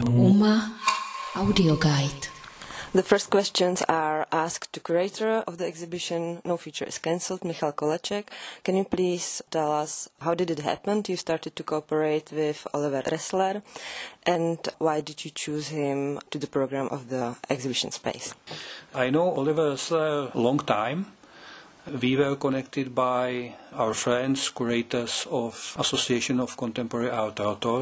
Mm. Uma Audio Guide. The first questions are asked to curator of the exhibition No Future is Cancelled, Michal Koleček. Can you please tell us how did it happen? You started to cooperate with Oliver Ressler and why did you choose him to the program of the exhibition space? I know Oliver Ressler a long time we were connected by our friends, curators of Association of Contemporary Art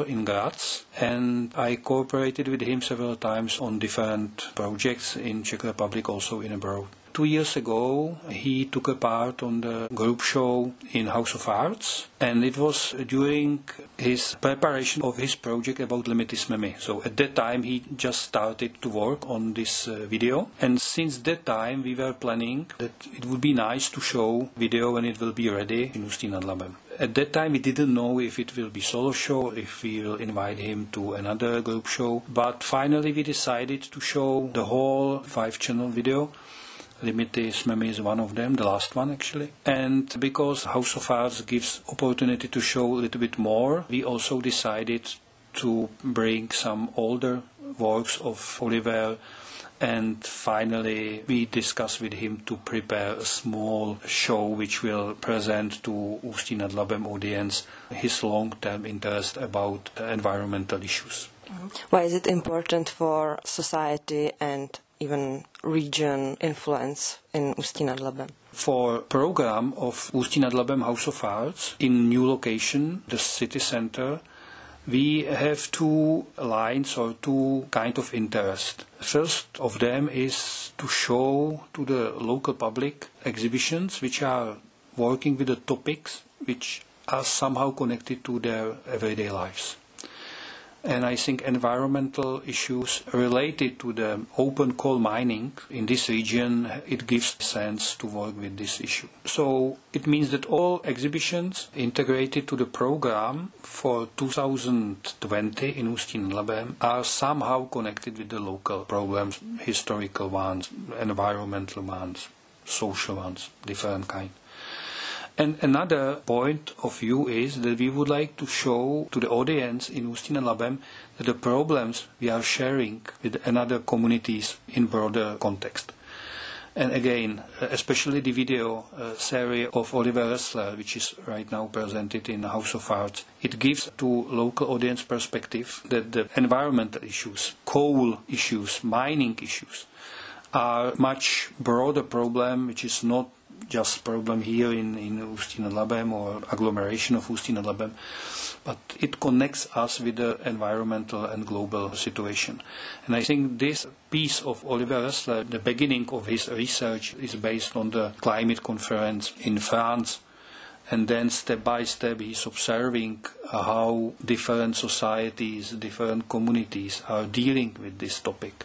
in Graz, and I cooperated with him several times on different projects in Czech Republic, also in abroad two years ago, he took a part on the group show in House of Arts, and it was during his preparation of his project about Limity jsme my. So at that time, he just started to work on this uh, video, and since that time, we were planning that it would be nice to show video when it will be ready in Ústí nad Labem at that time we didn't know if it will be solo show if we will invite him to another group show but finally we decided to show the whole five channel video Limity jsme my is one of them, the last one actually. And because House of Arts gives opportunity to show a little bit more, we also decided to bring some older works of Oliver and finally we discussed with him to prepare a small show which will present to Ústí nad Labem audience his long-term interest about environmental issues. Why is it important for society and even region influence in Ústí nad Labem? For program of Ústí nad Labem House of Arts in new location, the city center, we have two lines or two kind of interest. First of them is to show to the local public exhibitions which are working with the topics which are somehow connected to their everyday lives and I think environmental issues related to the open coal mining in this region, it gives sense to work with this issue. So it means that all exhibitions integrated to the program for 2020 in Ústí nad Labem are somehow connected with the local problems, historical ones, environmental ones, social ones, different kind. And another point of view is that we would like to show to the audience in Ústí nad Labem that the problems we are sharing with another communities in broader context. And again, especially the video uh, series of Oliver Ressler, which is right now presented in the House of Arts, it gives to local audience perspective that the environmental issues, coal issues, mining issues, are much broader problem which is not just problem here in, in Ústí nad Labem or agglomeration of Ústí nad Labem, but it connects us with the environmental and global situation. And I think this piece of Oliver Ressler, the beginning of his research is based on the climate conference in France. And then step by step he's observing how different societies, different communities are dealing with this topic.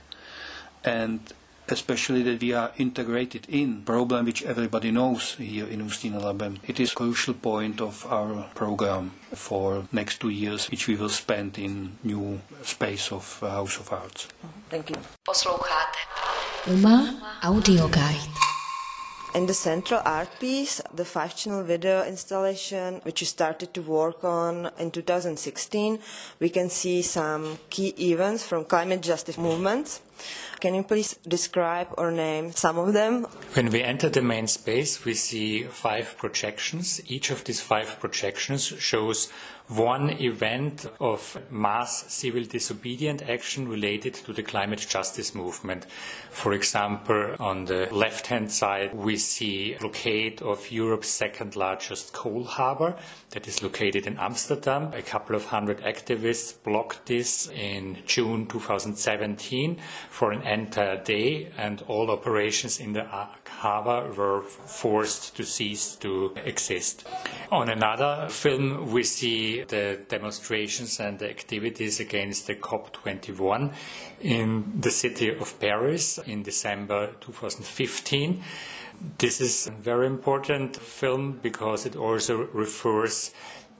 And especially that we are integrated in problem which everybody knows here in Ústí nad Labem. It is a crucial point of our program for next two years, which we will spend in new space of uh, House of Arts. Mm-hmm. Thank you. Posloucháte Uma Audio Guide. In the central art piece, the five channel video installation, which you started to work on in 2016, we can see some key events from climate justice movements. Can you please describe or name some of them? When we enter the main space, we see five projections. Each of these five projections shows one event of mass civil disobedient action related to the climate justice movement. For example, on the left hand side, we see blockade of Europe's second largest coal harbor that is located in Amsterdam. A couple of hundred activists blocked this in June 2017 for an entire day, and all operations in the harbor were forced to cease to exist. On another film, we see the demonstrations and the activities against the COP21 in the city of Paris in December 2015. This is a very important film because it also refers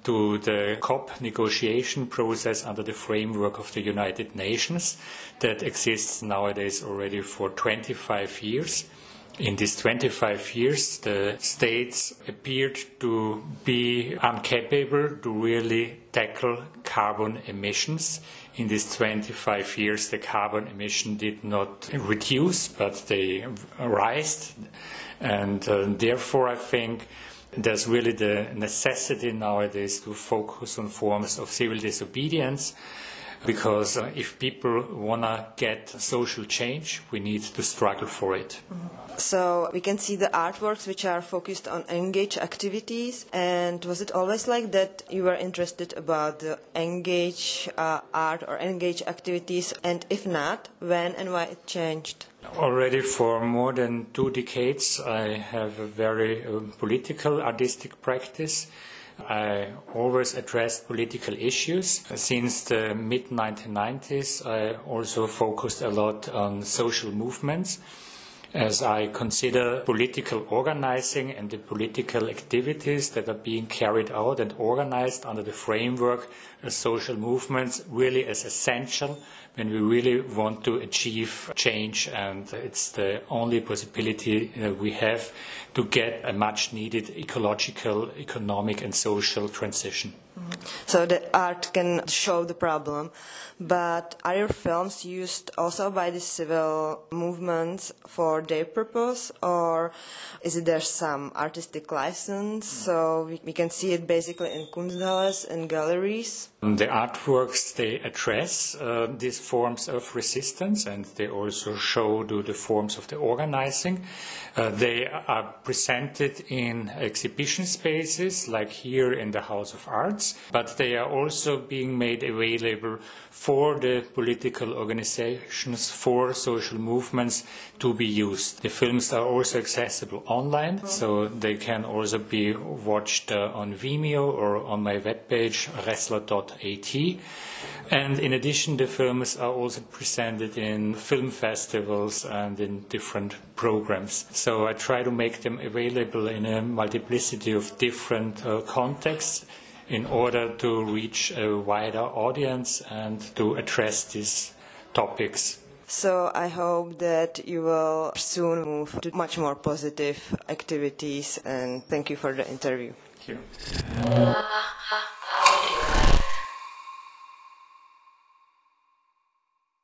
to the COP negotiation process under the framework of the United Nations that exists nowadays already for 25 years. In these 25 years, the states appeared to be incapable to really tackle carbon emissions. In these 25 years, the carbon emission did not reduce, but they rise. And uh, therefore, I think there's really the necessity nowadays to focus on forms of civil disobedience because uh, if people want to get social change, we need to struggle for it. So we can see the artworks which are focused on engage activities. And was it always like that you were interested about the engage uh, art or engage activities? And if not, when and why it changed? Already for more than two decades, I have a very uh, political artistic practice. I always addressed political issues. Since the mid 1990s, I also focused a lot on social movements as I consider political organizing and the political activities that are being carried out and organized under the framework of social movements really as essential when we really want to achieve change and it's the only possibility that we have to get a much needed ecological, economic and social transition. So the art can show the problem, but are your films used also by the civil movements for their purpose, or is it there some artistic license so we, we can see it basically in Kunsthalles and galleries? The artworks they address uh, these forms of resistance, and they also show the, the forms of the organizing. Uh, they are presented in exhibition spaces, like here in the House of Arts, but they are also being made available for the political organizations, for social movements to be used. The films are also accessible online, so they can also be watched uh, on Vimeo or on my webpage, ressler.at. And in addition, the films are also presented in film festivals and in different programs. So I try to make them available in a multiplicity of different uh, contexts in order to reach a wider audience and to address these topics. So I hope that you will soon move to much more positive activities and thank you for the interview. Thank you.